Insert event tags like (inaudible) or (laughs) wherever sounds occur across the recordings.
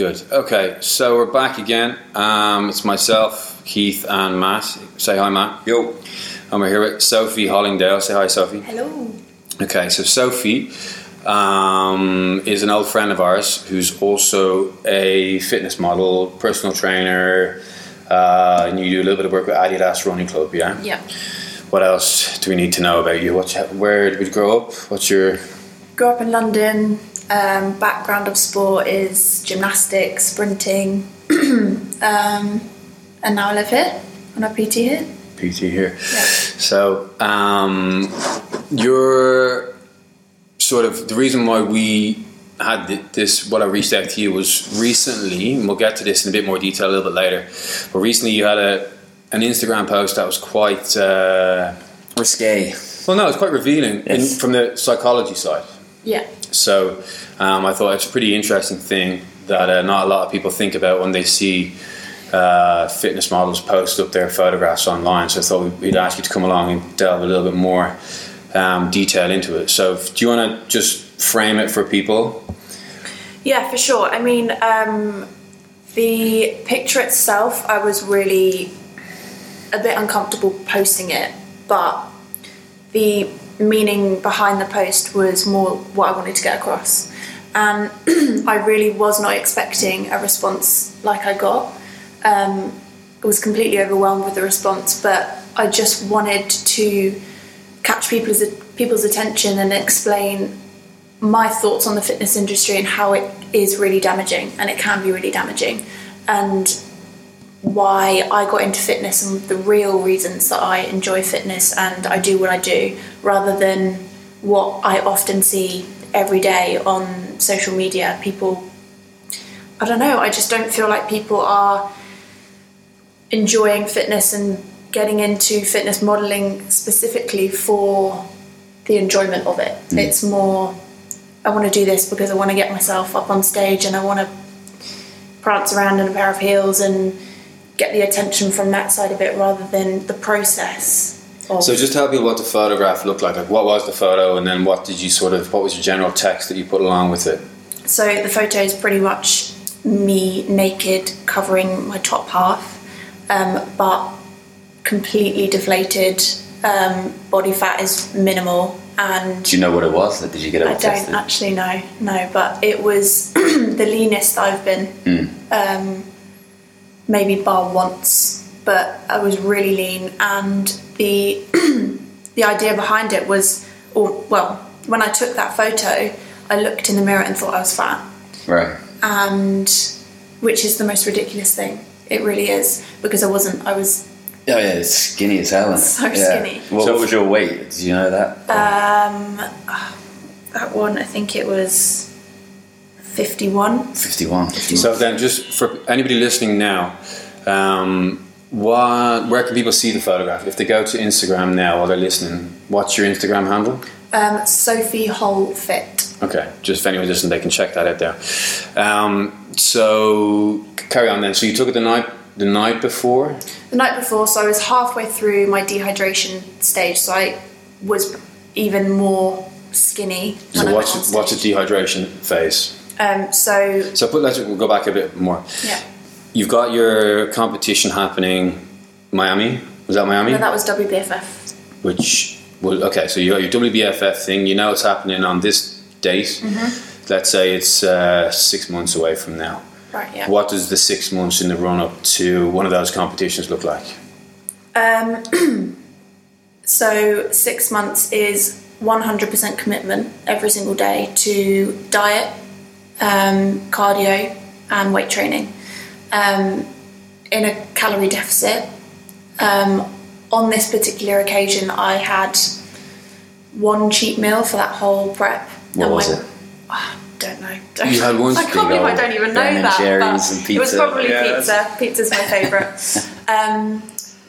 rolling here. Good. Okay, so we're back again. Um, it's myself, Keith, and Matt. Say hi, Matt. Yo. And we're here with Sophie Hollingdale. Say hi, Sophie. Hello. Okay, so Sophie um, is an old friend of ours who's also a fitness model, personal trainer, uh, and you do a little bit of work with Adidas Running Club, yeah? Yeah. What else do we need to know about you? What, where did we grow up? What's your Grew up in London. Um, background of sport is gymnastics, sprinting, (clears throat) um, and now I live here on a PT here. PT here? Yeah. So, um, you're sort of the reason why we had this, what I reached out to you was recently, and we'll get to this in a bit more detail a little bit later, but recently you had a an Instagram post that was quite, uh, Risque. well, no, it's quite revealing in, from the psychology side. Yeah. So um, I thought it's a pretty interesting thing that uh, not a lot of people think about when they see uh, fitness models post up their photographs online. So I thought we'd ask you to come along and delve a little bit more um, detail into it. So do you want to just frame it for people? Yeah, for sure. I mean, um, the picture itself, I was really a bit uncomfortable posting it, but the meaning behind the post was more what I wanted to get across. And (clears throat) I really was not expecting a response like I got. Um, I was completely overwhelmed with the response, but I just wanted to catch people's people's attention and explain my thoughts on the fitness industry and how it is really damaging and it can be really damaging and why I got into fitness and the real reasons that I enjoy fitness and I do what I do rather than what I often see every day on social media. People I don't know I just don't feel like people are enjoying fitness and getting into fitness modeling specifically for the enjoyment of it. Mm. It's more I want to do this because I want to get myself up on stage and I want to prance around in a pair of heels and get the attention from that side of it rather than the process. Of, So just tell people what the photograph looked like. Like what was the photo, and then what did you sort of? What was your general text that you put along with it? so the photo is pretty much me naked, covering my top half, um, but completely deflated. Um, body fat is minimal, and Do you know what it was? Did you get it I don't tested? actually know. No, but it was (clears throat) the leanest I've been. Hmm. Um, maybe bar once, but I was really lean, and the (clears throat) the idea behind it was, or well, when I took that photo, I looked in the mirror and thought I was fat, Right. and which is the most ridiculous thing. It really is because I wasn't. I was Oh yeah, it's skinny as hell. Isn't So? Yeah. skinny. What So- was your weight? Did you know that? um, that one. I think it was fifty-one. 51. So then, just for anybody listening now, um, what, where can people see the photograph? If they go to Instagram now while they're listening, what's your Instagram handle? Um, Sophie Whole Fit. Okay, just if anyone's listening, they can check that out there. Um, so carry on then. So you took it the night the night before. The night before, so I was halfway through my dehydration stage, so I was even more skinny. So what's what's a dehydration phase? Um, so So put, let's we'll go back a bit more. yeah, You've got your competition happening, Miami. Was that Miami? no, that was WBFF. which well, okay, so you got your WBFF thing. You know it's happening on this date. Let's say it's uh, six months away from now. Right, yeah. What does the six months in the run up to one of those competitions look like? Um, (clears throat) so six months is 100% commitment every single day to diet, um, cardio, and weight training. Um, in a calorie deficit. Um, on this particular occasion, I had one cheat meal for that whole prep. What was my- it? Don't know. Don't You had one (laughs) I can't believe I don't even know Ben that. Jerry's but and It was probably Yeah, pizza. (laughs) Pizza's my favourite. (laughs) um,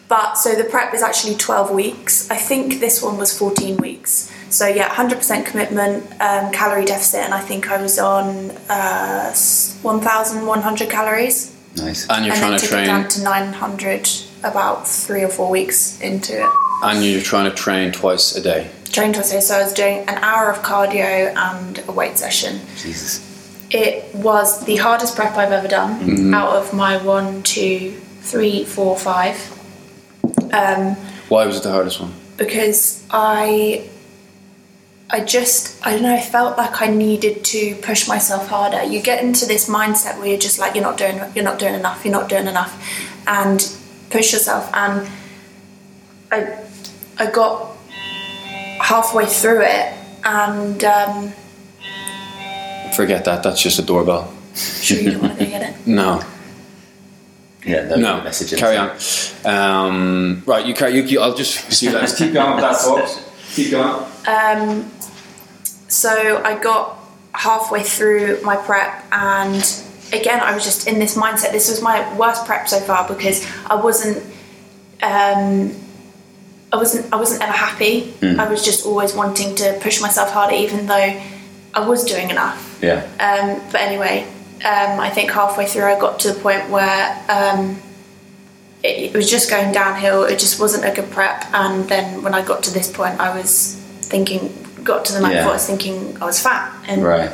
but so the prep is actually 12 weeks. I think this one was 14 weeks. So yeah, 100% commitment, um, calorie deficit, and I think I was on uh, 1,100 calories. Nice. And you're and trying then to took it train, down to 900 about three or four weeks into it. and you're trying to train twice a day. Train twice a day, so I was doing an hour of cardio and a weight session. Jesus. it was the hardest prep I've ever done Mm-hmm. out of my one, two, three, four, five. Um, Why was it the hardest one? because I I just I don't know I felt like I needed to push myself harder. You get into this mindset where you're just like you're not doing you're not doing enough, you're not doing enough and push yourself and I I got halfway through it and um, Forget that. That's just a doorbell. sure you don't want to go get it. (laughs) No, Yeah, no, no. message. Carry on. Um, right, you carry. You, you, I'll just see you guys. (laughs) Keep going with that talk. Keep going. Um, so I got halfway through my prep, and again, I was just in this mindset. This was my worst prep so far because I wasn't. Um, I wasn't. I wasn't ever happy. I was just always wanting to push myself harder, even though I was doing enough. Yeah. Um, but anyway, um, I think halfway through I got to the point where um, it, it was just going downhill. It just wasn't a good prep. And then when I got to this point, I was thinking, got to the night Yeah. before, I was thinking I was fat. And Right.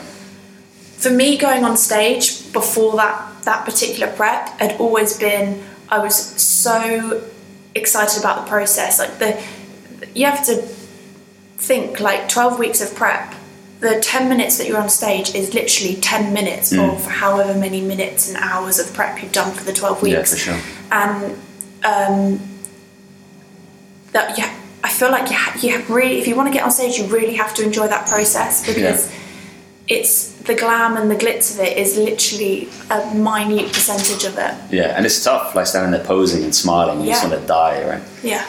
for me, going on stage before that that particular prep had always been I was so excited about the process. Like the you have to think like twelve weeks of prep. The ten minutes that you're on stage is literally ten minutes of however many minutes and hours of prep you've done for the twelve weeks. Yeah, for sure. And um, that yeah, I feel like you ha- you have really if you want to get on stage, you really have to enjoy that process because it's the glam and the glitz of it is literally a minute percentage of it. Yeah, and it's tough, like standing there posing and smiling. You just want to die, right? Yeah.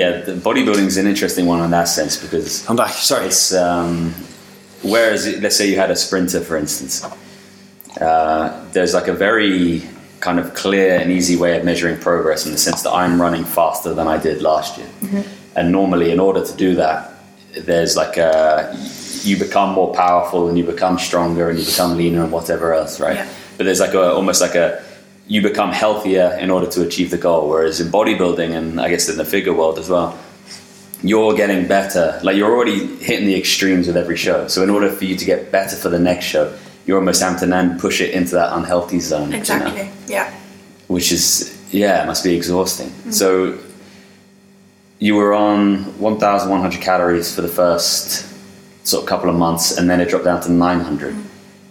Yeah, the bodybuilding's an interesting one in that sense because I'm back. Sorry. It's um, whereas it- let's say you had a sprinter, for instance. Uh, there's like a very kind of clear and easy way of measuring progress in the sense that I'm running faster than I did last year, and normally, in order to do that, there's like a you become more powerful and you become stronger and you become leaner and whatever else, right? Yeah. But there's like a almost like a you become healthier in order to achieve the goal. Whereas in bodybuilding and I guess in the figure world as well, you're getting better. Like you're already hitting the extremes with every show. So in order for you to get better for the next show, you're almost having to then push it into that unhealthy zone. you know? Exactly. Yeah. Which is yeah, it must be exhausting. Mm. So you were on 1,100 calories for the first sort of couple of months, and then it dropped down to 900.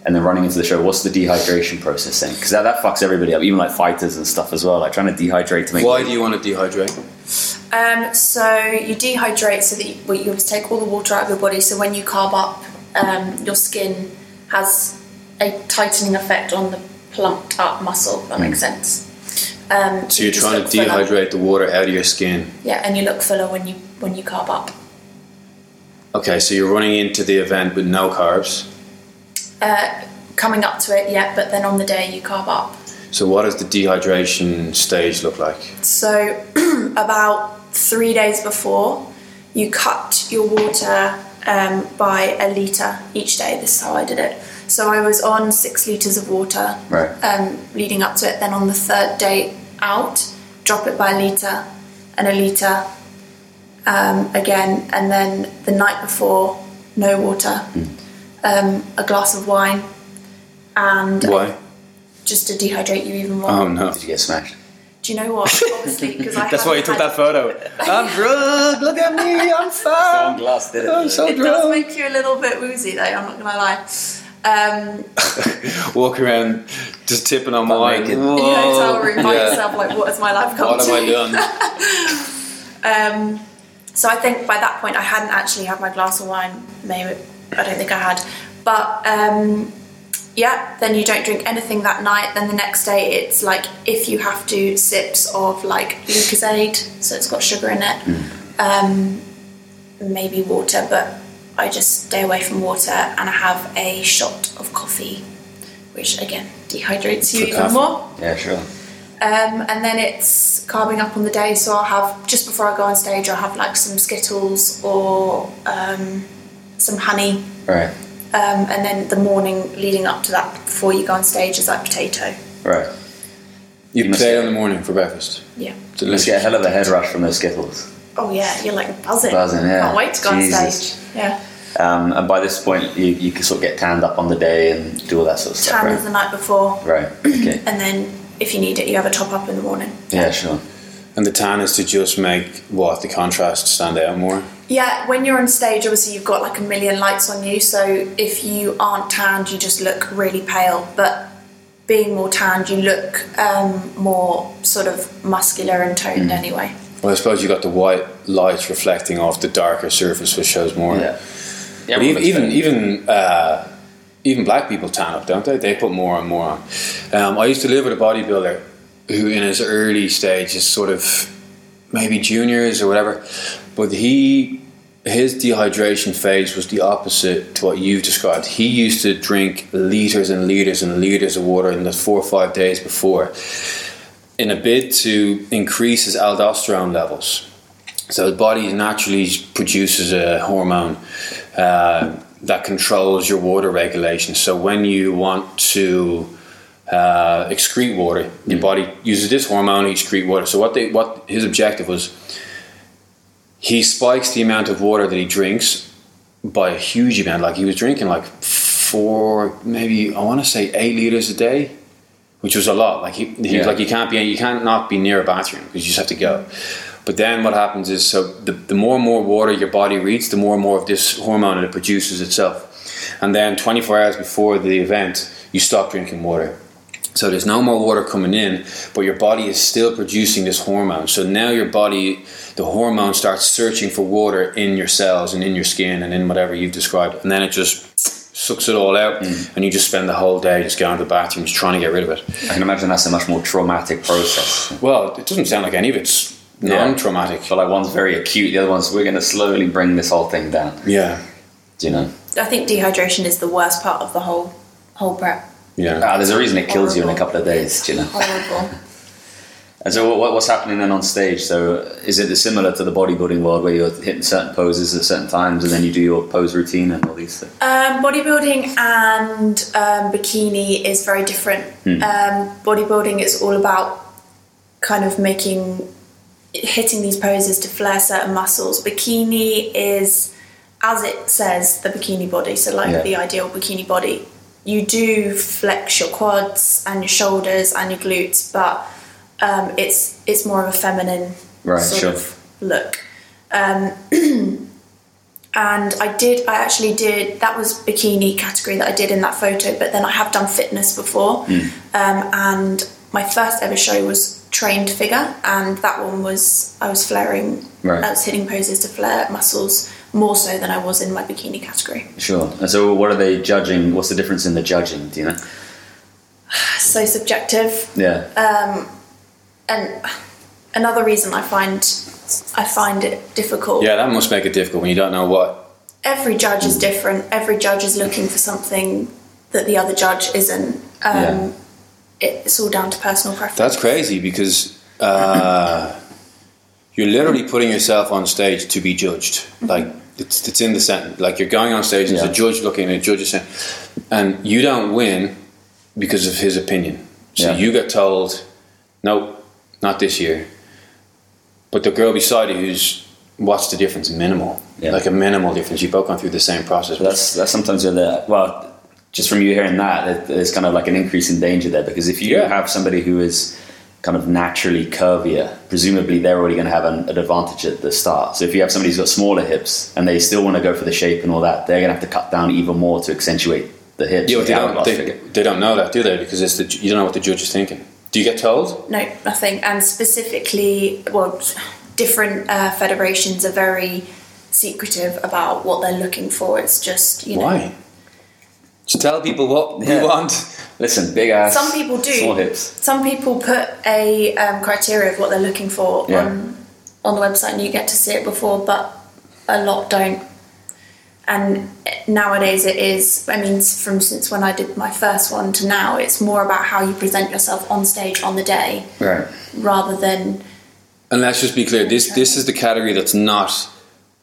And then running into the show, what's the dehydration process then? Because that, that fucks everybody up, even like fighters and stuff as well. Like trying to dehydrate to make. Why do you want to dehydrate? Um, so you dehydrate so that you, well, you take all the water out of your body. So when you carb up, um, your skin has a tightening effect on the plumped up muscle. If that makes sense. Um, So you're you trying to look fuller. dehydrate the water out of your skin. Yeah, and you look fuller when you when you carb up. Okay, so you're running into the event with no carbs. Uh, coming up to it, yeah, but then on the day you carb up. So what does the dehydration stage look like? So (clears throat) about three days before, you cut your water um, by a litre each day. This is how I did it. So I was on six litres of water Right. um, leading up to it. Then on the third day out, drop it by a litre and a litre um, again. And then the night before, no water, um, a glass of wine, and Why? just to dehydrate you even more. Oh no. Did you get smashed? Do you know what? Obviously, because I (laughs) That's why you took that photo. I'm drunk. Look at me. I'm Someone fat. glass did it. I'm so It does make you a little bit woozy, though. I'm not gonna lie. Um, (laughs) Walk around just tipping on Butt wine. naked. in your hotel room by Yeah. yourself, like, what has my life come What to? have I done? (laughs) Um, so I think by that point I hadn't actually had my glass of wine. Maybe I don't think I had, but um, yeah. Then you don't drink anything that night. Then the next day it's like if you have to sips of like Lucozade, so it's got sugar in it. Um, maybe water, but I just stay away from water and I have a shot of coffee, which again dehydrates you even more. Yeah, sure. Um, and then it's carbing up on the day, so I'll have just before I go on stage, I'll have like some Skittles or um, some honey, Right. um, and then the morning leading up to that before you go on stage is like potato. Right. You You must- play in the morning for breakfast. Yeah. You must get a hell of a head rush from those Skittles. Oh yeah, you're like buzzing. Buzzing, yeah. Can't wait to go Jesus. on stage. Yeah. Um, and by this point, you, you can sort of get tanned up on the day and do all that sort of stuff, Tan is right? the night before, Right. Okay. (clears throat) and then if you need it, you have a top up in the morning. Yeah, sure. And the tan is to just make what the contrast stand out more. Yeah, when you're on stage, obviously you've got like a million lights on you, so if you aren't tanned, you just look really pale. But being more tanned, you look um, more sort of muscular and toned anyway. Well, I suppose you've got the white lights reflecting off the darker surface, which shows more. Yeah. But even even even uh, even black people tan up, don't they? They put more and more on. Um, I used to live with a bodybuilder who, in his early stages, sort of maybe juniors or whatever, but he his dehydration phase was the opposite to what you've described. He used to drink liters and liters and liters of water in the four or five days before, in a bid to increase his aldosterone levels. So the body naturally produces a hormone uh, that controls your water regulation. So when you want to uh, excrete water, your body uses this hormone to excrete water. So what they what his objective was, he spikes the amount of water that he drinks by a huge amount. Like he was drinking like four, maybe I want to say eight liters a day, which was a lot. Like he, he Yeah. like you can't be you can't not be near a bathroom because you just have to go. But then what happens is so the, the more and more water your body reads, the more and more of this hormone it produces itself. And then 24 hours before the event, you stop drinking water. So there's no more water coming in, but your body is still producing this hormone. So now your body, the hormone starts searching for water in your cells and in your skin and in whatever you've described. And then it just sucks it all out, mm. and you just spend the whole day just going to the bathroom, just trying to get rid of it. I can imagine that's a much more traumatic process. Well, it doesn't sound like any of it's. Non-traumatic. But like one's very acute, the other one's we're going to slowly bring this whole thing down. Yeah, Do you know? I think dehydration is the worst part of the whole whole prep. yeah. Ah, there's a reason it kills you in a couple of days. Do you know? Horrible. (laughs) And so, what, what's happening then on stage? So, is it similar to the bodybuilding world where you're hitting certain poses at certain times, and then you do your pose routine and all these things? Um, bodybuilding and um, bikini is very different. Um, bodybuilding is all about kind of making, hitting these poses to flare certain muscles. Bikini is, as it says, the bikini body, so like Yeah. the ideal bikini body. You do flex your quads and your shoulders and your glutes, but um, it's it's more of a feminine Right, sort sure. of look. Um, (clears throat) and I did, I actually did, that was bikini category that I did in that photo, but then I have done fitness before. Hmm. Um, and my first ever show was trained figure, and that one was, I was flaring, Right. I was hitting poses to flare muscles more so than I was in my bikini category. Sure. And so, what are they judging? What's the difference in the judging? Do you know? (sighs) So subjective. Yeah. Um, And another reason I find, I find it difficult. Yeah, that must make it difficult when you don't know what. every judge is different. Every judge is looking for something that the other judge isn't. Um, Yeah. It's all down to personal preference. That's crazy because uh, you're literally putting yourself on stage to be judged. Like it's, it's in the sentence. Like you're going on stage, and Yeah. there's a judge looking, and a judge is saying, and you don't win because of his opinion. So Yeah. you get told, no, not this year. But the girl beside you, who's what's the difference? Minimal. Yeah. Like a minimal difference. You've both gone through the same process. But that's that's sometimes where the well, just from you hearing that, there's kind of like an increase in danger there because if you Yeah. have somebody who is kind of naturally curvier, presumably they're already going to have an, an advantage at the start. So if you have somebody who's got smaller hips and they still want to go for the shape and all that, they're going to have to cut down even more to accentuate the hips. yeah, with they the don't, they, they don't know that, do they? Because it's the, you don't know what the judge is thinking. Do you get told? no, nothing. And specifically, well, different uh, federations are very secretive about what they're looking for. It's just you know. Why? Just tell people what Yeah. we want. Listen, big ass. Some people do. Small hips. Some people put a um, criteria of what they're looking for Yeah. on on the website, and you get to see it before, but a lot don't. And nowadays, it is. I mean, from since when I did my first one to now, it's more about how you present yourself on stage on the day, Right. rather than And let's just be clear. This this is the category that's not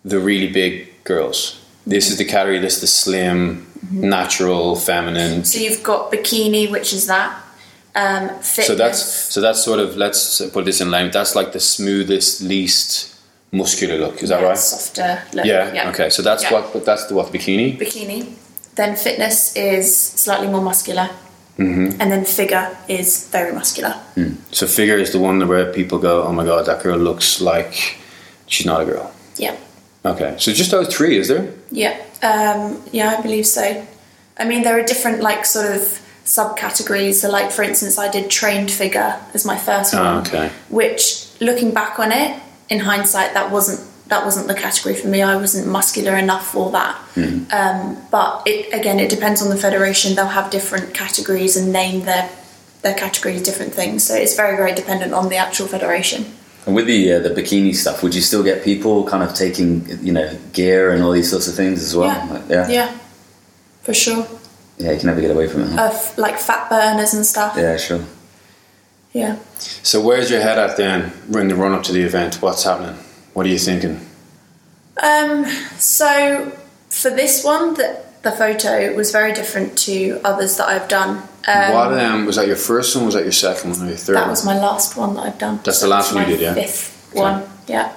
the really big girls. This is the category that's the slim, natural, feminine. so you've got bikini, which is that. Um, fitness. So that's so that's sort of let's put this in line. That's like the smoothest, least muscular look. Is that yeah, right? Softer look. Yeah. Okay. So that's Yeah. what. But that's the what bikini. Bikini. Then fitness is slightly more muscular. Mm-hmm. And then figure is very muscular. So figure is the one where people go, "Oh my god, that girl looks like she's not a girl." Yeah. Okay. So just those three, is there? Yeah, um, yeah, I believe so. I mean, there are different like sort of subcategories. So, like for instance, I did trained figure as my first Oh, one, okay. which looking back on it in hindsight, that wasn't that wasn't the category for me. I wasn't muscular enough for that. Hmm. Um, but it again, it depends on the federation. They'll have different categories and name their their categories different things. So it's very very dependent on the actual federation. And with the uh, the bikini stuff, would you still get people kind of taking you know gear and all these sorts of things as well? yeah. Like, yeah, yeah, for sure. Yeah, You can never get away from it. Huh? Uh, f- like fat burners and stuff. yeah, sure. yeah. So where's your head at then? In the run up to the event, what's happening? What are you thinking? Um, so for this one, the, the photo was very different to others that I've done. Um, what um, was that? Your first one? Was that your second one or your third? that was my last one that I've done. That's the last one you did, yeah? Fifth Okay. one, yeah.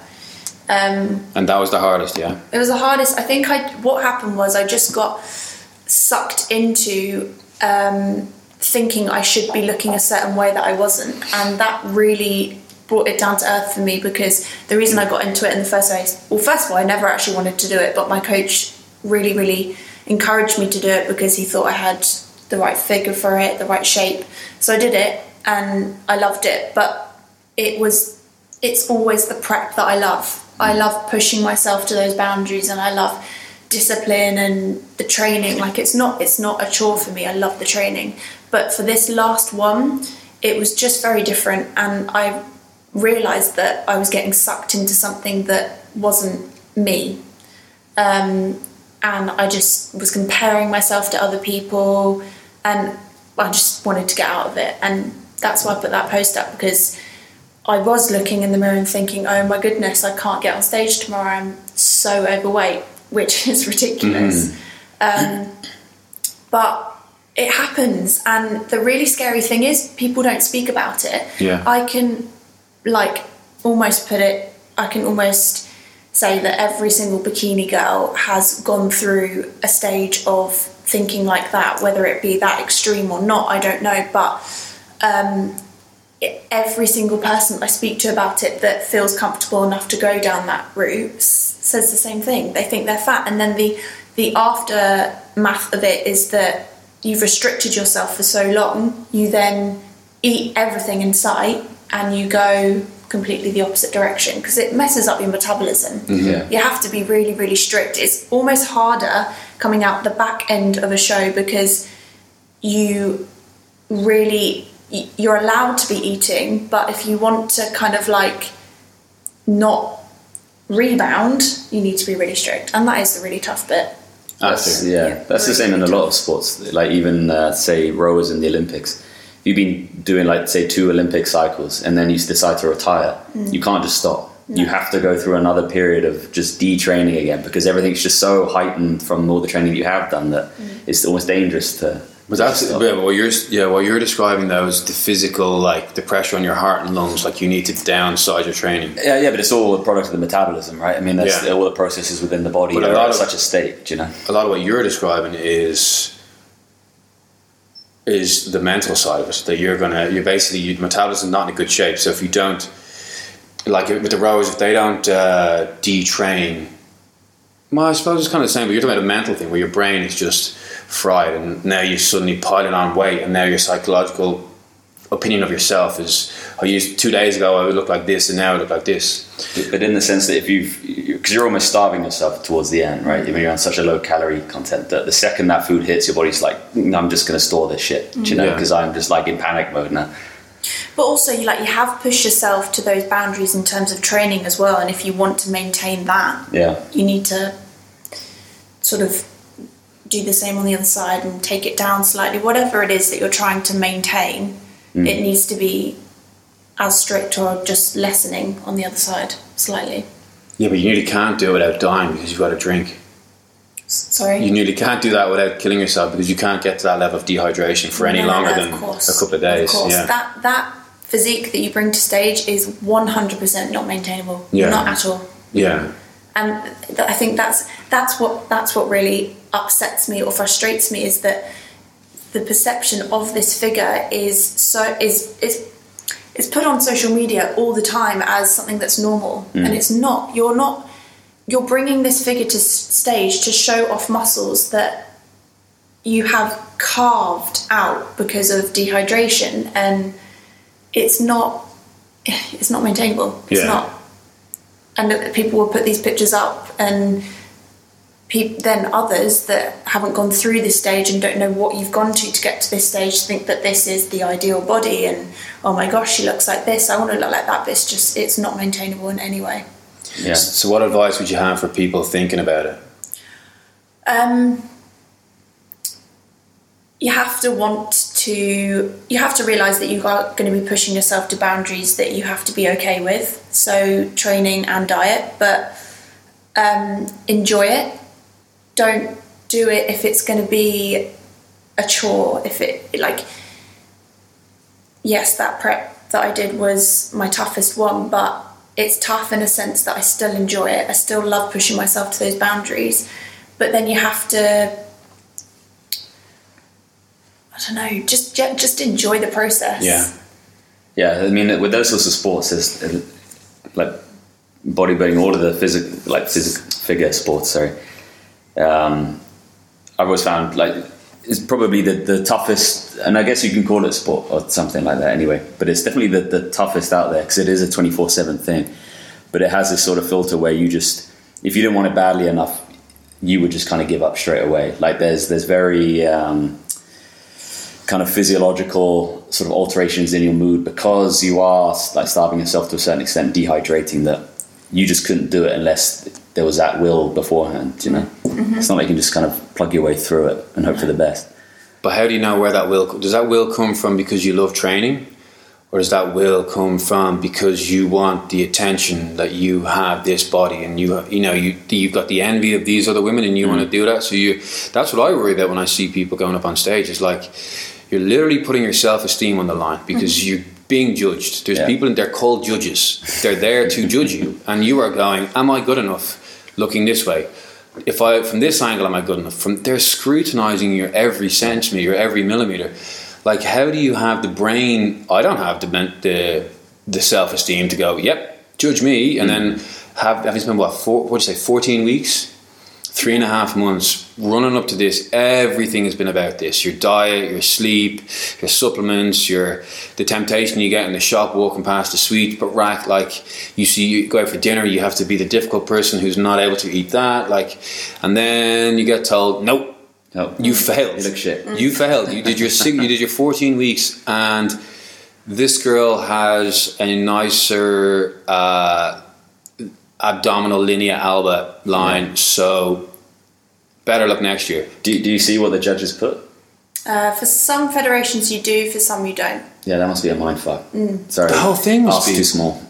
Um, and that was the hardest, yeah. it was the hardest. I think I what happened was I just got sucked into um, thinking I should be looking a certain way that I wasn't, and that really brought it down to earth for me because the reason I got into it in the first place. Well, first of all, I never actually wanted to do it, but my coach really, really encouraged me to do it because he thought I had the right figure for it, the right shape. So I did it, and I loved it. But it was it's always the prep that I love. I love pushing myself to those boundaries and I love discipline and the training. Like it's not it's not a chore for me. I love the training. But for this last one, it was just very different and I realized that I was getting sucked into something that wasn't me. Um, and I just was comparing myself to other people and I just wanted to get out of it and that's why I put that post up because I was looking in the mirror and thinking, oh my goodness, I can't get on stage tomorrow. I'm so overweight, which (laughs) is ridiculous. Um, but it happens. And the really scary thing is, people don't speak about it. Yeah. I can, like, almost put it, I can almost say that every single bikini girl has gone through a stage of thinking like that, whether it be that extreme or not, I don't know. But um, it- every single person I speak to about it that feels comfortable enough to go down that route s- says the same thing. They think they're fat, and then the the aftermath of it is that you've restricted yourself for so long, you then eat everything in sight, and you go completely the opposite direction because it messes up your metabolism. Yeah. You have to be really, really strict. It's almost harder coming out the back end of a show because you really you're allowed to be eating but if you want to kind of like not rebound you need to be really strict and that is the really tough bit That's, yeah, Yeah. that's the same in a lot of sports. Like even uh, say rowers in the Olympics. If you've been doing like say two Olympic cycles and then you decide to retire, Mm. you can't just stop. You have to go through another period of just detraining again because everything's just so heightened from all the training you have done that Mm. it's almost dangerous to. But that's stop. yeah, what you're yeah what you're describing though is the physical like the pressure on your heart and lungs. Like you need to downsize your training. Yeah, yeah, but it's all a product of the metabolism, right? I mean, that's Yeah. all the processes within the body But a are lot at of- such a state, do you know? A lot of what you're describing is is the mental side of it. That you're gonna you're basically your metabolism not in a good shape. So if you don't like with the rowers, if they don't uh, detrain, well, I suppose it's kind of the same. But you're talking about a mental thing where your brain is just fried, and now you're suddenly piling on weight, and now your psychological opinion of yourself is I used two days ago I would look like this and now I look like this. But in the sense that if you've, because you're almost starving yourself towards the end, right? I mean, you're on such a low calorie content that the second that food hits, your body's like, "Mm, I'm just going to store this shit, do you know, Yeah. because I'm just like in panic mode now. but also you like you have pushed yourself to those boundaries in terms of training as well and if you want to maintain that Yeah. you need to sort of do the same on the other side and take it down slightly. Whatever it is that you're trying to maintain, Mm. it needs to be as strict or just lessening on the other side slightly. Yeah, but you nearly can't do it without dying because you've got to drink. Sorry. You nearly can't do that without killing yourself because you can't get to that level of dehydration for any No, longer than course. a couple of days. Of course. Yeah. That that physique that you bring to stage is 100% not maintainable. Yeah. Not at all. Yeah. and th- I think that's that's what that's what really upsets me or frustrates me is that the perception of this figure is so is is is put on social media all the time as something that's normal, mm. and it's not. You're not. You're bringing this figure to stage to show off muscles that you have carved out because of dehydration, and it's not. It's not maintainable. It's Yeah. not and people will put these pictures up and peop then others that haven't gone through this stage and don't know what you've gone to to get to this stage think that this is the ideal body and oh my gosh she looks like this i want to look like that but it's just it's not maintainable in any way Yeah. So, what advice would you have for people thinking about it? um, you have to want to you have to realize that you are going to be pushing yourself to boundaries that you have to be okay with so training and diet but um, enjoy it don't do it if it's going to be a chore if it like yes that prep that i did was my toughest one but it's tough in a sense that i still enjoy it i still love pushing myself to those boundaries but then you have to i don't know just just enjoy the process Yeah. Yeah, I mean, with those sorts of sports, uh, like bodybuilding, all of the physical, like physic figure sports. Sorry, um, I've always found like it's probably the, the toughest, and I guess you can call it sport or something like that anyway. But it's definitely the, the toughest out there because it is a twenty four seven thing. But it has this sort of filter where you just, if you didn't want it badly enough, you would just kind of give up straight away. Like there's there's very um, kind of physiological sort of alterations in your mood because you are like starving yourself to a certain extent, dehydrating that you just couldn't do it unless there was that will beforehand. You know, mm-hmm. it's not like you can just kind of plug your way through it and hope for the best. But how do you know where that will? Does that will come from because you love training, or does that will come from because you want the attention that you have this body and you you know you you've got the envy of these other women and you want to mm. do that? So you that's what I worry about when I see people going up on stage. Is like you're literally putting your self esteem on the line because mm-hmm. you're being judged. There's Yeah. people and they're called judges. They're there to judge you, and you are going, "Am I good enough?" Looking this way if I from this angle am I good enough? From they're scrutinizing your every centimeter, your every millimeter. Like how do you have the brain? I don't have the the the self esteem to go. Yep, judge me, and hmm. then have have you spent what four? What do you say? Fourteen weeks, three and a half months running up to this. Everything has been about this: your diet, your sleep, your supplements, your the temptation you get in the shop walking past the sweet but rack. Like you see, you go out for dinner, you have to be the difficult person who's not able to eat that. Like, and then you get told, nope. Oh, You failed. You look shit. You failed. You did your you did your fourteen weeks, and this girl has a nicer uh, abdominal linea alba line. So better luck next year. Do, do you see what the judges put? uh, for some federations you do for some you don't Yeah, that must be a mind fuck. Sorry, The whole thing must be- too small.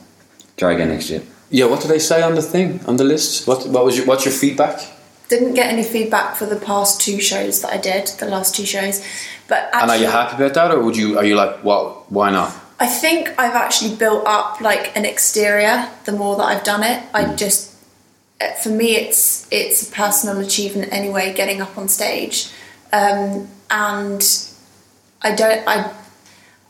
Try again next year. Yeah. What do they say on the thing on the list? What What was your What's your feedback? didn't get any feedback for the past two shows that i did the last two shows but actually, And are you happy about that, or would you? Are you like, well, why not? I think I've actually built up like an exterior the more that I've done it. I just uh, for me it's it's a personal achievement anyway getting up on stage. Um, and I don't I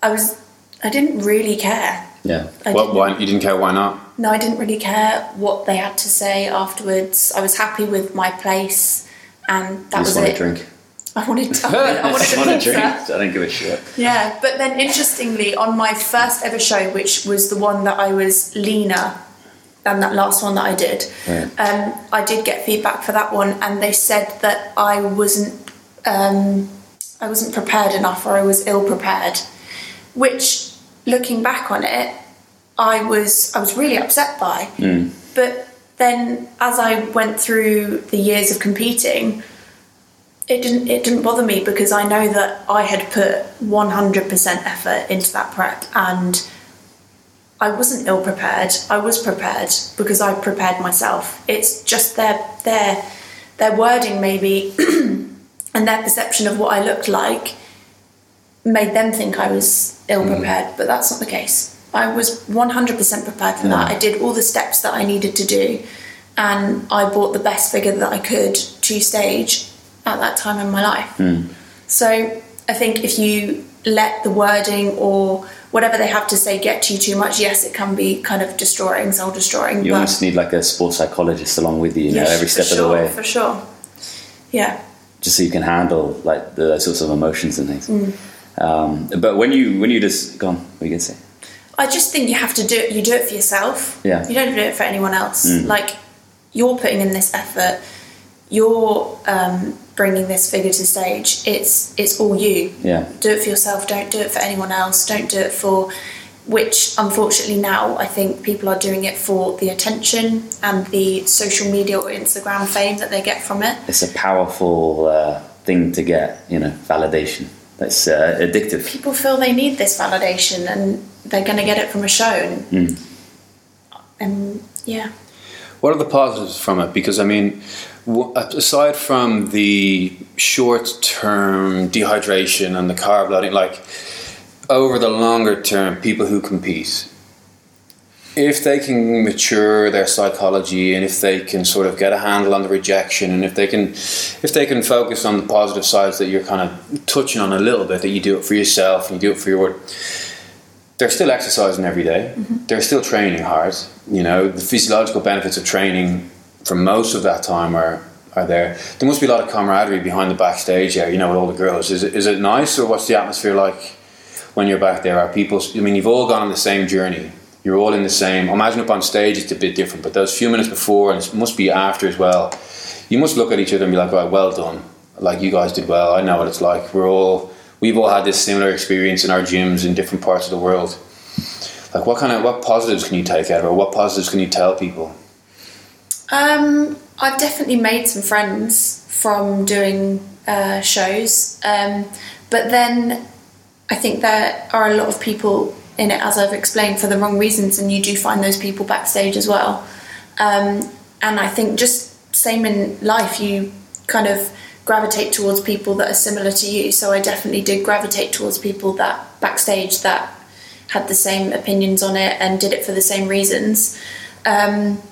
I was I didn't really care. Yeah. I What? didn't- Why you didn't care? Why not? No, I didn't really care what they had to say afterwards. I was happy with my place and that was want it. drink. I wanted I wanted, (laughs) I wanted I a want to drink. I don't give a shit. Yeah, but then interestingly, on my first ever show, which was the one that I was leaner than that last one that I did, um, I did get feedback for that one, and they said that I wasn't, um, I wasn't prepared enough, or I was ill prepared. Which, looking back on it, I was I was really upset by. But then, as I went through the years of competing, it didn't it didn't bother me because I know that I had put 100% effort into that prep and I wasn't ill prepared. I was prepared because I prepared myself. It's just their their their wording maybe (clears throat) and their perception of what I looked like made them think I was ill hmm. prepared, but that's not the case. I was 100% prepared for that. Hmm. I did all the steps that I needed to do. and I bought the best figure that I could to stage at that time in my life. So I think if you let the wording or whatever they have to say get to you too much, yes, it can be kind of destroying, soul destroying. You almost need like a sports psychologist along with you, you know, Yes, every for step of the way, For sure. Yeah. just so you can handle like the those sorts of emotions and things. Mm. Um, but when you when you just gone, what are you gonna say? I just think you have to do it. You do it for yourself. Yeah. You don't do it for anyone else. Mm. Like you're putting in this effort. You're um, bringing this figure to stage. It's it's all you. Yeah, Do it for yourself. Don't do it for anyone else. Don't do it for. Which unfortunately now I think people are doing it for the attention and the social media or Instagram fame that they get from it. it's a powerful uh, thing to get, you know, validation. That's uh, addictive. People feel they need this validation and they're going to get it from a show. And, Mm. and yeah. What are the positives from it? Because I mean, w- uh, aside from the short-term dehydration and the carb loading, like over the longer term, people who compete, if they can mature their psychology and if they can sort of get a handle on the rejection and if they can, if they can focus on the positive sides that you're kind of touching on a little bit, that you do it for yourself and you do it for your work, they're still exercising every day. Mm-hmm. They're still training hard. You know, the physiological benefits of training for most of that time are, are there. There must be a lot of camaraderie behind the backstage there, you know, with all the girls. Is it, is it nice or what's the atmosphere like when you're back there? Are people, I mean, you've all gone on the same journey. You're all in the same. Imagine up on stage, it's a bit different, but those few minutes before and it must be after as well. You must look at each other and be like, right, well done. Like, you guys did well. I know what it's like. We're all, we've all had this similar experience in our gyms in different parts of the world like what kind of what positives can you take out of it what positives can you tell people Um, I've definitely made some friends from doing uh, shows, um, but then I think there are a lot of people in it, as I've explained, for the wrong reasons, and you do find those people backstage as well. Um, and I think just same in life, you kind of gravitate towards people that are similar to you. So I definitely did gravitate towards people that backstage that had the same opinions on it and did it for the same reasons. Um,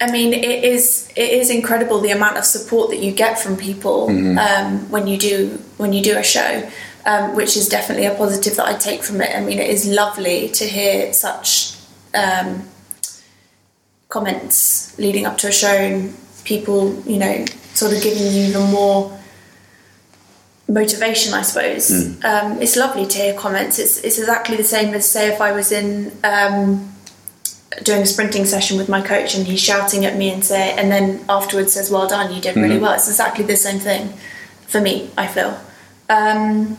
I mean, it is it is incredible the amount of support that you get from people um, when you do when you do a show, um, which is definitely a positive that I take from it. I mean, it is lovely to hear such um, comments leading up to a show and people, you know, sort of giving you the more motivation, I suppose. Um, it's lovely to hear comments. It's it's exactly the same as say if I was in. Doing a sprinting session with my coach and he's shouting at me and say and then afterwards says well done you did really well. It's exactly the same thing for me i feel. Um,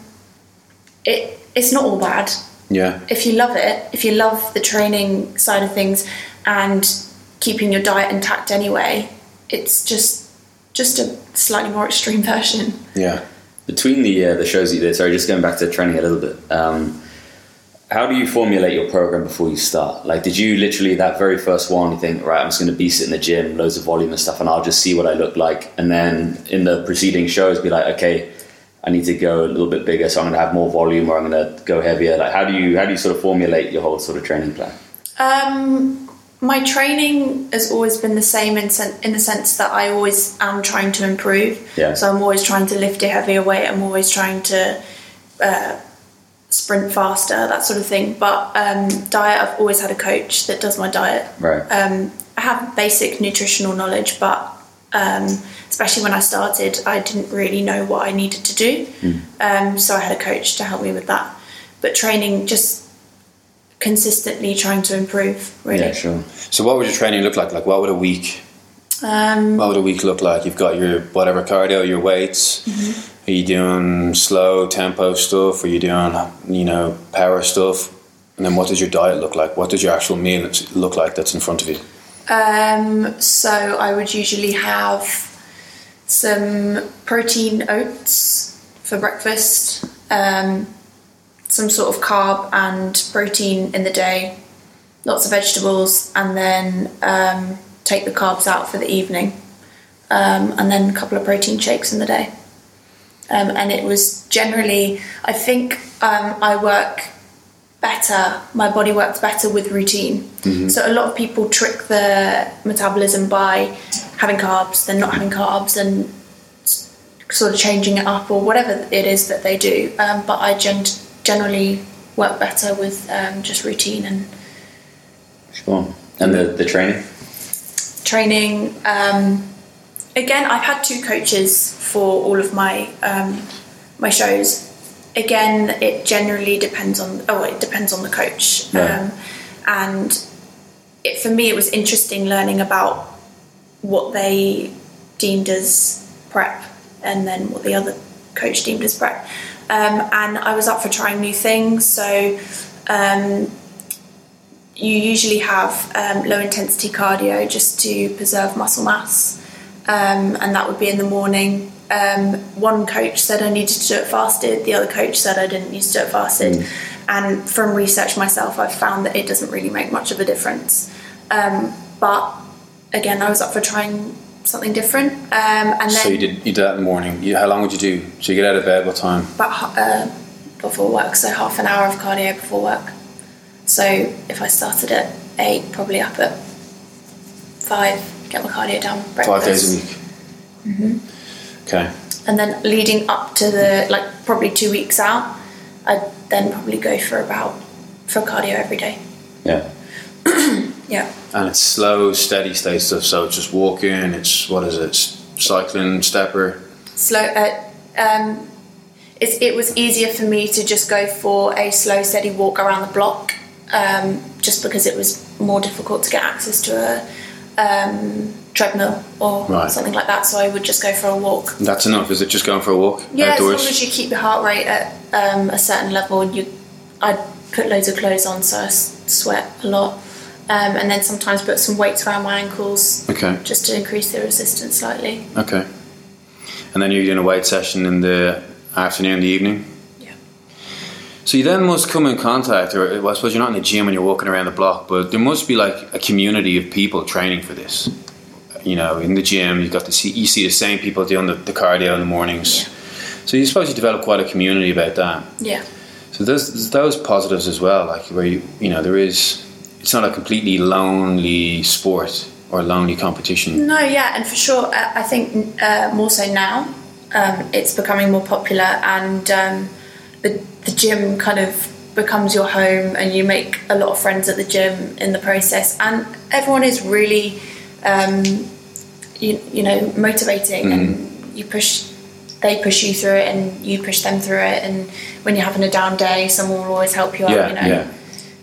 it it's not all bad. Yeah. If you love it if you love the training side of things and keeping your diet intact anyway it's just just a slightly more extreme (laughs) version. Yeah. Between the uh, the shows you did, sorry, just going back to training a little bit. Um, how do you formulate your program before you start? Like, did you literally that very first one, you think, right, I'm just going to beast it in the gym, loads of volume and stuff, and I'll just see what I look like, and then in the preceding shows, be like, okay, I need to go a little bit bigger, so I'm going to have more volume, or I'm going to go heavier. Like, how do you how do you sort of formulate your whole sort of training plan? Um, my training has always been the same in, sen- in the sense that I always am trying to improve. Yeah. So I'm always trying to lift a heavier weight. I'm always trying to uh, sprint faster, that sort of thing. But um, diet, I've always had a coach that does my diet. Right. Um, I have basic nutritional knowledge, but um, especially when I started, I didn't really know what I needed to do. Um, so I had a coach to help me with that. But training, just consistently trying to improve, really. Yeah, sure. so what would your training look like like what would a week Um, what would a week look like you've got your whatever cardio your weights are you doing slow tempo stuff? Are you doing you know power stuff? And then what does your diet look like? What does your actual meal look like that's in front of you? Um, so I would usually have some protein oats for breakfast, um, some sort of carb and protein in the day, lots of vegetables, and then um, take the carbs out for the evening, um, and then a couple of protein shakes in the day. Um, and it was generally, I think um, I work better. My body works better with routine. Mm-hmm. So a lot of people trick the metabolism by having carbs, then not having carbs, and sort of changing it up or whatever it is that they do. Um, but I gen- generally work better with um, just routine and Sure. And the, the training? training. Um, again, I've had two coaches for all of my um, my shows. Again, it generally depends on oh, it depends on the coach. Yeah. Um, and it, for me, it was interesting learning about what they deemed as prep, and then what the other coach deemed as prep. Um, and I was up for trying new things, so. Um, you usually have um, low intensity cardio just to preserve muscle mass, um, and that would be in the morning. Um, one coach said I needed to do it fasted, the other coach said I didn't need to do it fasted. And from research myself, I've found that it doesn't really make much of a difference. Um, but again, I was up for trying something different. Um, and then So you did you did that in the morning. You, how long would you do? So you get out of bed. What time? about uh, before work, so half an hour of cardio before work. So if I started at eight, probably up at five, get my cardio down. Breakfast. Five days a week. Mm-hmm. Okay. And then leading up to the like probably two weeks out, I'd then probably go for about for cardio every day. Yeah. (clears throat) Yeah. And it's slow, steady state stuff. So it's just walking. It's what is it? Cycling, stepper. slow. Uh, um, it, it was easier for me to just go for a slow, steady walk around the block, um, just because it was more difficult to get access to a um, treadmill or Right. something like that. So I would just go for a walk. That's enough. Is it just going for a walk Yeah, outdoors? as long as you keep your heart rate at um, a certain level, you, I'd put loads of clothes on, so I sweat a lot, um, and then sometimes put some weights around my ankles okay. just to increase the resistance slightly. Okay. And then you're doing a weight session in the afternoon, the evening. So you then must come in contact, or well, I suppose you're not in the gym and you're walking around the block, but there must be like a community of people training for this. You know, in the gym, you've got to see you see the same people doing the, the cardio in the mornings. Yeah. So you suppose you develop quite a community about that. Yeah. So there's, there's those positives as well, like where you you know there is. It's not a completely lonely sport or lonely competition. No, yeah, and for sure, uh, I think uh, more so now, um, it's becoming more popular, and um, the the gym kind of becomes your home, and you make a lot of friends at the gym in the process, and everyone is really, um, you, you know, motivating, and you push. They push you through it, and you push them through it. And when you're having a down day, someone will always help you out. Yeah, you know, yeah.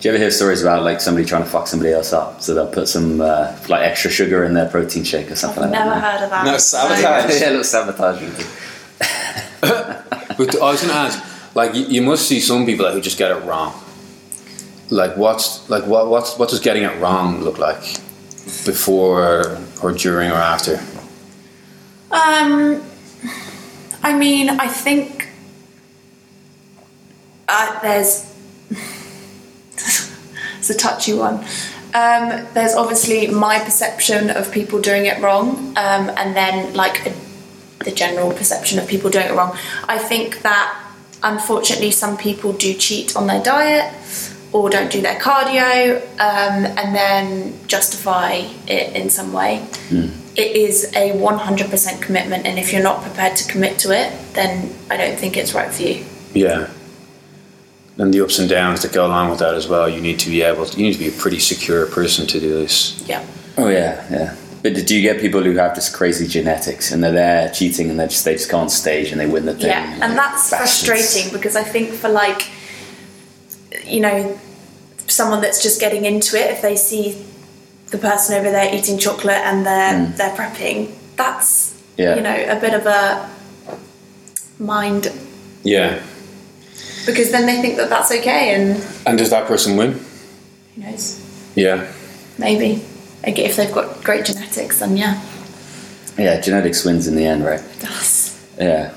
Do you ever hear stories about like somebody trying to fuck somebody else up? So they'll put some uh, like extra sugar in their protein shake or something I've like never that. Never heard of that. No, sabotage. (laughs) yeah, a little sabotage. (laughs) But I was going to ask, like, you, you must see some people who just get it wrong. Like, what's like what what's what does getting it wrong look like before or during or after? Um, I mean, I think uh, there's (laughs) it's a touchy one. Um, there's obviously my perception of people doing it wrong, um, and then like a, the general perception of people doing it wrong. I think that unfortunately some people do cheat on their diet or don't do their cardio, um, and then justify it in some way it is a 100% commitment and if you're not prepared to commit to it then i don't think it's right for you Yeah. And the ups and downs that go along with that as well. You need to be able. To, you need to be a pretty secure person to do this. yeah Oh yeah, yeah. But do you get people who have this crazy genetics and they're there cheating and they just they just go on stage and they win the thing? yeah and that's Bastards. frustrating because i think for like you know someone that's just getting into it if they see the person over there eating chocolate and they're hmm. they're prepping that's Yeah. you know a bit of a mind Yeah. because then they think that that's okay and And does that person win? who knows Yeah. maybe Like, if they've got great genetics then yeah Yeah, genetics wins in the end, right? it does Yeah.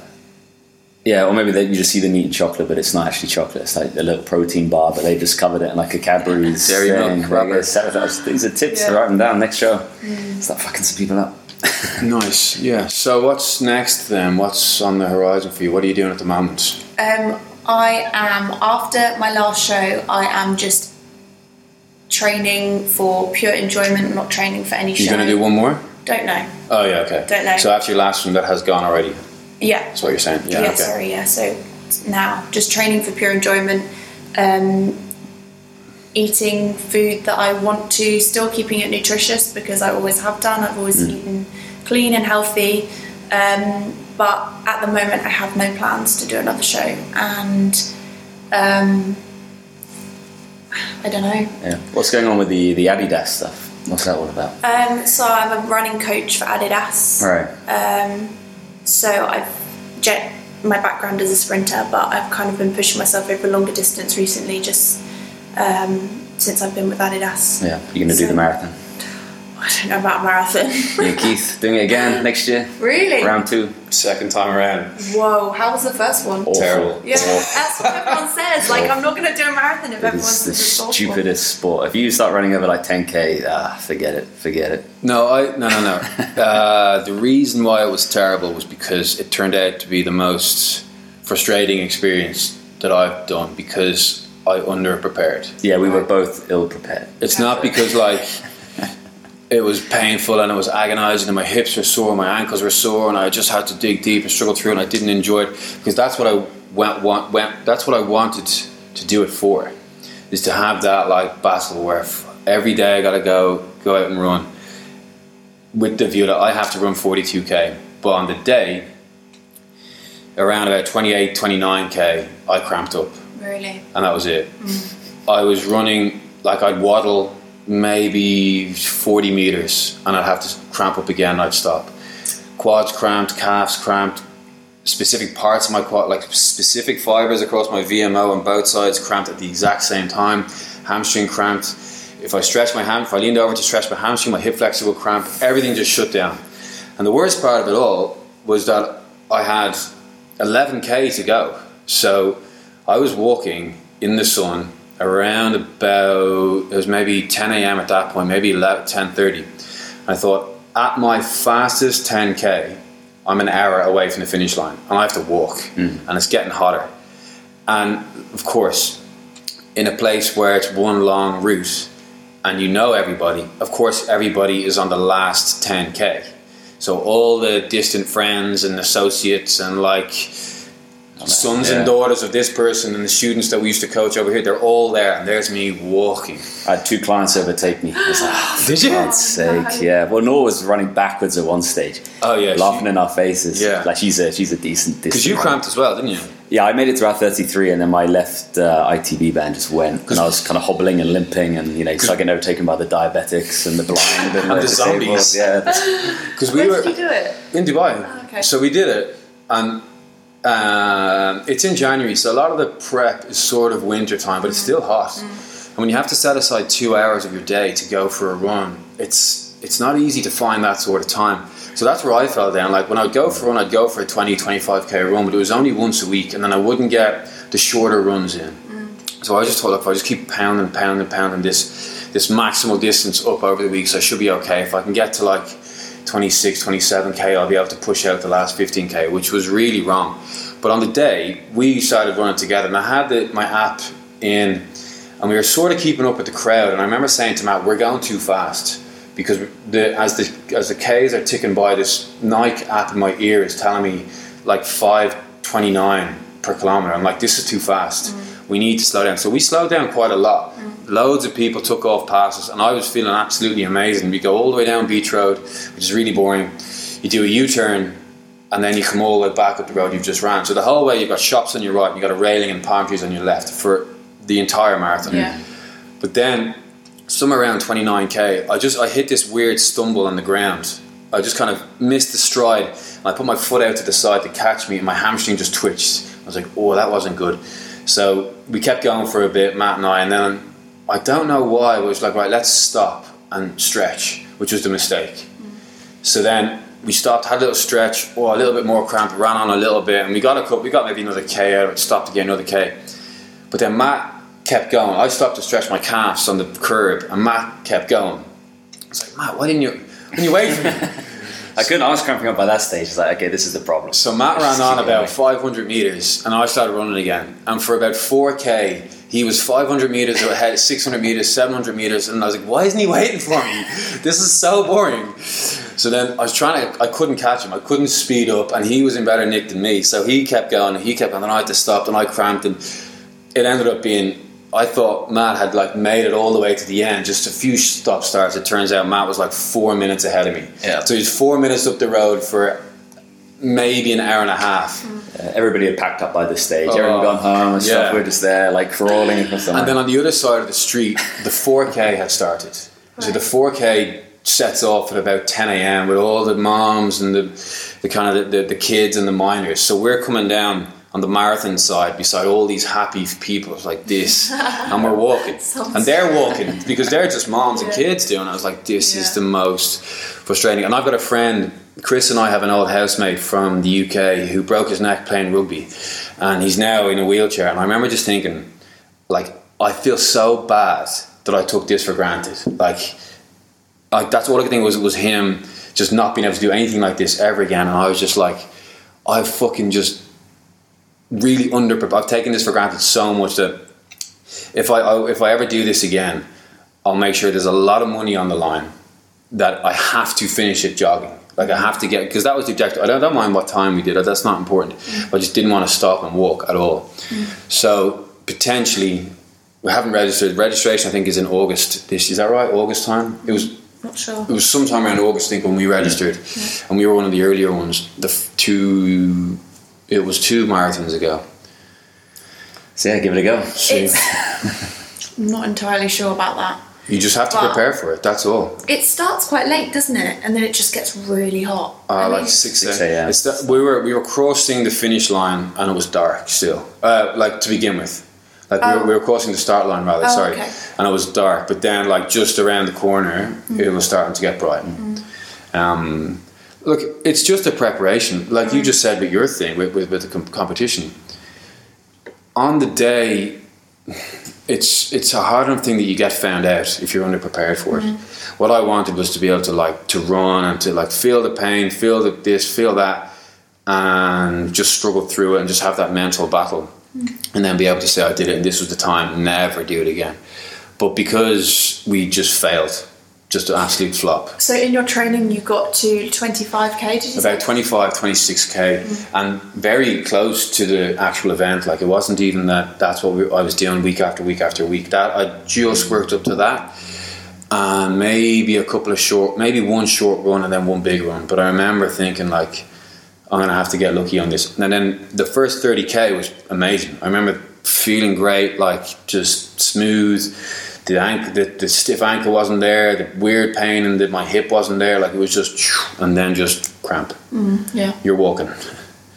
Yeah, or maybe they, you just see them eating chocolate, but it's not actually chocolate. It's like a little protein bar, but they just covered it in like a Cadbury's Dairy milk thing. wrapper. Like, sabotage. These are tips to Yeah. write them down next show. Start fucking some people up. (laughs) Nice. Yeah. So what's next then? What's on the horizon for you? What are you doing at the moment? Um, I am after my last show. I am just training for pure enjoyment, not training for any show. You're going to do one more? Don't know. Oh, yeah, okay. Don't know. So after your last one, that has gone already. Yeah. That's what you're saying? Yeah, Yeah, okay. sorry, yeah. So now just training for pure enjoyment, um, eating food that I want to, still keeping it nutritious because I always have done. I've always Mm. eaten clean and healthy. Um, but at the moment, I have no plans to do another show. And um, I don't know. Yeah. What's going on with the the Adidas stuff? What's that all about? Um, so I'm a running coach for Adidas. Right. Um, so I've jet my background as a sprinter, but I've kind of been pushing myself over longer distance recently, just um, since I've been with Adidas. Yeah. You're going to do the marathon. I don't know about marathon. (laughs) Me and Keith doing it again next year. really? Round two. Second time around. Whoa! How was the first one? Awful. Terrible. Yeah, Awful. that's what everyone says. Like, I'm not going to do a marathon if It everyone the says it's awful. stupidest sport. If you start running over like 10k, ah, forget it. Forget it. No, I no no no. (laughs) uh, the reason why it was terrible was because it turned out to be the most frustrating experience that I've done because I underprepared. Yeah, we were both ill prepared. It's not because like (laughs) it was painful and it was agonizing and my hips were sore, my ankles were sore, and I just had to dig deep and struggle through, and I didn't enjoy it because that's what I went, want, went that's what I wanted to do it for, is to have that like battle where every day I got to go go out and run with the view that I have to run 42k, but on the day around about 28, 29k, I cramped up Really? and that was it. Mm. I was running like I'd waddle maybe 40 meters and I'd have to cramp up again I'd stop. Quads cramped, calves cramped, specific parts of my quad, like specific fibers across my VMO on both sides cramped at the exact same time. Hamstring cramped. If I stretch my ham, if I leaned over to stretch my hamstring, my hip flexor would cramp. Everything just shut down. And the worst part of it all was that I had 11k to go. So I was walking in the sun around about it was maybe 10 a.m. at that point, maybe 11, 10:30. I thought at my fastest 10k, I'm an hour away from the finish line, and I have to walk, hmm. and it's getting hotter. And of course, in a place where it's one long route, and you know everybody, of course, everybody is on the last 10k. So all the distant friends and associates and like sons Yeah. and daughters of this person and the students that we used to coach over here, they're all there, and there's me walking. I had two clients overtake me. I was like, oh, (gasps) Did you? for God's sake, yeah. Well, Nora was running backwards at one stage. Oh yeah, laughing in our faces. Yeah. like she's a she's a decent. because you decent runner. cramped as well, didn't you? Yeah, I made it to throughout 33, and then my left uh, ITB band just went, and I was kind of hobbling and limping, and you know, started getting overtaken by the diabetics and the blind and, (laughs) And the disabled. zombies. Yeah, (laughs) Because we Where were did you do it? in Dubai. Oh, okay. So we did it, and um, it's in January, so a lot of the prep is sort of winter time, but it's still mm. hot. Mm. And when you have to set aside two hours of your day to go for a run, it's it's not easy to find that sort of time. So that's where I fell down. Like when I'd go for a run, I'd go for a 20, 25k run, but it was only once a week, and then I wouldn't get the shorter runs in. Mm. So I just thought, look, if I just keep pounding, pounding, pounding this this maximal distance up over the weeks, I should be okay. If I can get to like 26, 27k, I'll be able to push out the last 15k, which was really wrong. But on the day, we started running together, and I had the, my app in, and we were sort of keeping up with the crowd. And I remember saying to Matt, "We're going too fast." Because the, as the as the K's are ticking by, this Nike app in my ear is telling me like five twenty nine per kilometer. I'm like, this is too fast. Mm. We need to slow down. So we slowed down quite a lot. Mm. Loads of people took off passes, and I was feeling absolutely amazing. We go all the way down Beach Road, which is really boring. You do a U turn, and then you come all the way back up the road you've just ran. So the whole way you've got shops on your right, you've got a railing and palm trees on your left for the entire marathon. Yeah. But then, somewhere around 29k, I just I hit this weird stumble on the ground. I just kind of missed the stride. And I put my foot out to the side to catch me, and my hamstring just twitched. I was like, "Oh, that wasn't good." So we kept going for a bit, Matt and I, and then I don't know why, it was like, "Right, let's stop and stretch," which was the mistake. So then we stopped, had a little stretch, or a little bit more cramp, ran on a little bit, and we got a couple, we got maybe another K out of it, stopped again, another K. But then Matt kept going. I stopped to stretch my calves on the curb, and Matt kept going. I was like, Matt, why didn't you, didn't you wait for me? (laughs) I couldn't. I was cramping up by that stage. It's like, okay, this is the problem. So Matt ran on about 500 meters, and I started running again. And for about 4k, he was 500 meters ahead, 600 meters, 700 meters, and I was like, "Why isn't he waiting for me? This is so boring." So then I was trying to, I couldn't catch him. I couldn't speed up, and he was in better nick than me. So he kept going, and he kept going, and I had to stop, and I cramped, and it ended up being. I thought Matt had like made it all the way to the end, just a few stop starts. It turns out Matt was like four minutes ahead of me. Yeah. So he's four minutes up the road for maybe an hour and a half. Uh, everybody had packed up by this stage. Oh, Everyone gone home and stuff. We're just there, like crawling across the And then on the other side of the street, the 4K (laughs) had started. So the 4K sets off at about 10 a.m. with all the moms and the, the kind of the, the, the kids and the minors. So we're coming down on the marathon side beside all these happy people like this, (laughs) and we're walking, and they're walking because they're just moms and (laughs) kids doing. it. I was like, this is the most frustrating. And I've got a friend, Chris, and I have an old housemate from the UK who broke his neck playing rugby, and he's now in a wheelchair. And I remember just thinking, like I feel so bad that I took this for granted. Like, like that's all I could think was it was him just not being able to do anything like this ever again. And I was just like, I fucking just really under. I've taken this for granted so much that if I, I if I ever do this again, I'll make sure there's a lot of money on the line that I have to finish it jogging. Like I have to get because that was the objective. I don't, I don't mind what time we did. That's not important. Mm. I just didn't want to stop and walk at all. Mm. So potentially, we haven't registered. Registration I think is in August. This is that right? August time. It was mm. Not sure. it was sometime around August, I think, when we registered, and we were one of the earlier ones. The f- two, it was two marathons ago. So yeah, give it a go. (laughs) Not entirely sure about that. You just have to Wow. prepare for it. That's all. It starts quite late, doesn't it? And then it just gets really hot. Uh, I like mean, six, 6 a.m. a.m. That we were we were crossing the finish line and it was dark still. Uh, like to begin with, like we, Oh. were, we were crossing the start line rather. Oh, sorry, okay. and it was dark. But then, like just around the corner, it was starting to get bright. Um, look, it's just a preparation, like you just said with your thing with with, with the com- competition. On the day, it's it's a hard enough thing that you get found out if you're underprepared for it. Mm-hmm. What I wanted was to be able to like to run and to like feel the pain, feel the this, feel that, and just struggle through it and just have that mental battle, mm-hmm. and then be able to say I did it and this was the time, never do it again. But because we just failed, just an absolute flop. So in your training, you got to 25k. Did you say? About 25, 26k, mm. and very close to the actual event. Like it wasn't even that. That's what we, I was doing week after week after week. That I just worked up to that, and maybe a couple of short, maybe one short run and then one big run. But I remember thinking like, I'm gonna have to get lucky on this. And then the first 30k was amazing. I remember feeling great, like just smooth. The ankle, the, the stiff ankle wasn't there. The weird pain in the, my hip wasn't there. Like it was just, and then just cramp. Yeah. You're walking.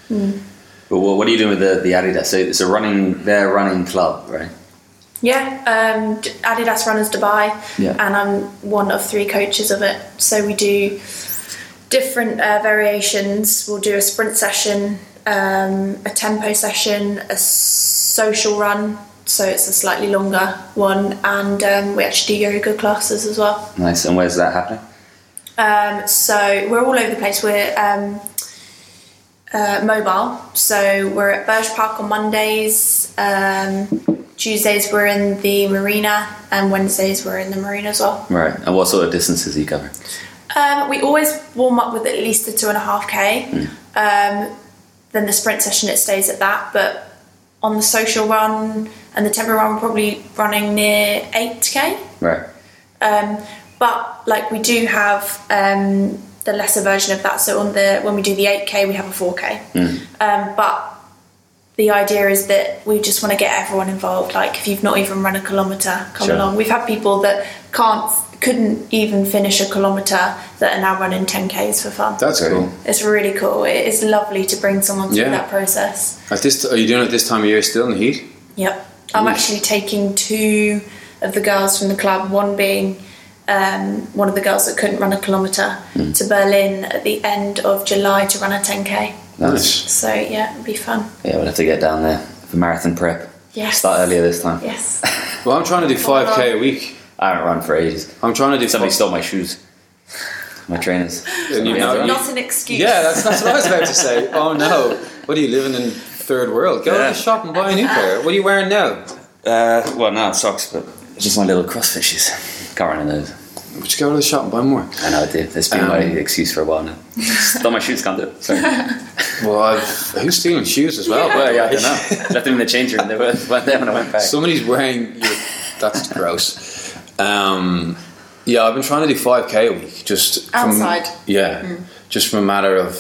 But what, what are you doing with the, the Adidas? So it's a running, their running club, right? Yeah, um, D- Adidas Runners Dubai, Yeah. and I'm one of three coaches of it. So we do different uh, variations. We'll do a sprint session, um, a tempo session, a social run. So it's a slightly longer one, and um, we actually do yoga classes as well. Nice. And where's that happening? Um, so we're all over the place. We're um, uh, mobile. So we're at Burj Park on Mondays. Um, Tuesdays we're in the marina, and Wednesdays we're in the marina as well. Right. And what sort of distances are you covering? Um, we always warm up with at least a two and a half k. Um, then the sprint session it stays at that, but on the social run and the tempo run, we're probably running near eight k. Right. Um, but like we do have um, the lesser version of that. So on the when we do the eight k, we have a four k. Um, but the idea is that we just want to get everyone involved. Like if you've not even run a kilometre, come Sure. along. We've had people that can't couldn't even finish a kilometre that are now running ten k's for fun. That's cool. It's really cool. It is lovely to bring someone through Yeah. that process. At this, are you doing it this time of year still in the heat? Yep. I'm actually taking two of the girls from the club, one being um, one of the girls that couldn't run a kilometre, to Berlin at the end of July to run a 10k. Nice. So, yeah, it'll be fun. Yeah, we'll have to get down there for marathon prep. Yes. Start earlier this time. Yes. (laughs) Well, I'm trying to do 5k a week. I haven't run for ages. I'm trying to do. Somebody fi- stole my shoes. my trainers. And you know- Not an excuse. Yeah, that's, that's what I was about to say. Oh no, what are you living in third world? Go Yeah. to the shop and buy a new pair. What are you wearing now? Uh, well, no, socks, but just my little CrossFit shoes. Can't run in those. Would you go to the shop and buy more? I know I did. That's been Um, my excuse for a while now. (laughs) Thought my shoes can't do it. Sorry. (laughs) Well, I've, who's stealing shoes as well? (laughs) well, yeah, I don't know. Left them in the change room. They were weren't there when I went back. Somebody's wearing your. That's gross. Um, yeah, I've been trying to do five k a week. Just from- Outside. yeah, just from a matter of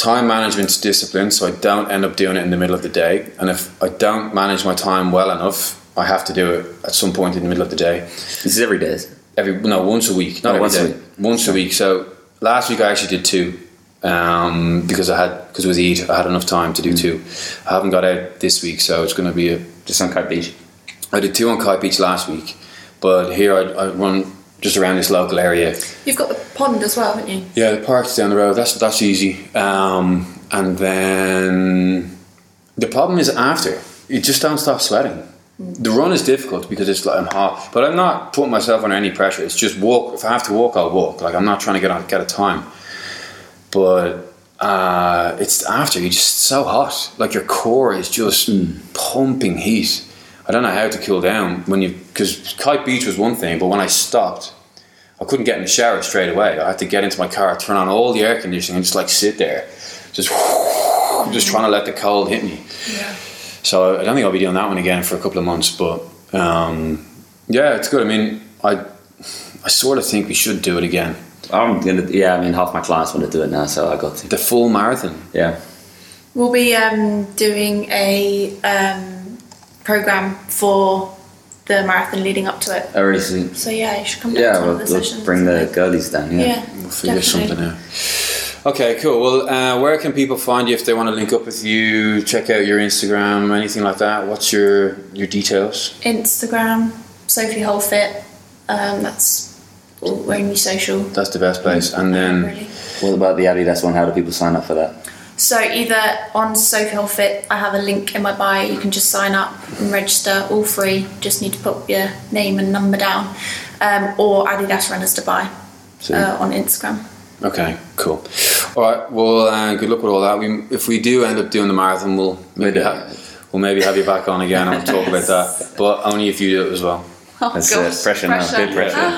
time management discipline, so I don't end up doing it in the middle of the day. And if I don't manage my time well enough, I have to do it at some point in the middle of the day. this is every day. Every no, once a week, not Oh, every once a week. Once a week. So last week I actually did two. Um, because I had because it was Eid, I had enough time Mm. to do two. I haven't got out this week, so it's going to be a Just on Kite Beach. I did two on Kite Beach last week, but here I, I run just around this local area. You've got the pond as well, haven't you? Yeah, the park's down the road. That's that's easy. Um, and then the problem is after you just don't stop sweating. The run is difficult because it's like I'm hot, but I'm not putting myself under any pressure. It's just walk. If I have to walk, I'll walk. Like I'm not trying to get on, get a time. But uh, it's after you're just so hot. Like your core is just pumping heat. I don't know how to cool down when you because Kite Beach was one thing, but when I stopped, I couldn't get in the shower straight away. I had to get into my car, turn on all the air conditioning, and just like sit there, just (laughs) just trying to let the cold hit me. Yeah. So I don't think I'll be doing that one again for a couple of months. But um, yeah, it's good. I mean, I I sort of think we should do it again. I'm gonna. Yeah, I mean, half my clients want to do it now, so I got to. The full marathon. Yeah. We'll be um, doing a um, program for the marathon leading up to it. I really see. So yeah, you should come down Yeah, to one we'll, of the we'll sessions. bring the girlies down. Yeah. yeah, We'll figure definitely. something out. Okay, cool. Well, uh, where can people find you if they want to link up with you? Check out your Instagram, anything like that. What's your your details? Instagram, Sophie Holfit. Um, that's only social. That's the best place. And then really. What about the Adidas one? How do people sign up for that? So either on Sophie Holfit, I have a link in my bio. You can just sign up and register, all free. Just need to put your name and number down, um, or Adidas Runners Dubai So, uh, on Instagram. Okay, cool. All right. Well, uh, good luck with all that. We, if we do end up doing the marathon, we'll maybe do ha- we'll maybe have you back on again and we'll talk about that. (laughs) But only if you do it as well. Oh, That's it. Pressure now. Big pressure.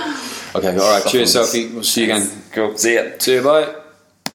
Okay. All right. Cheers, Sophie. We'll see you again. Cool. See ya. See you. Bye.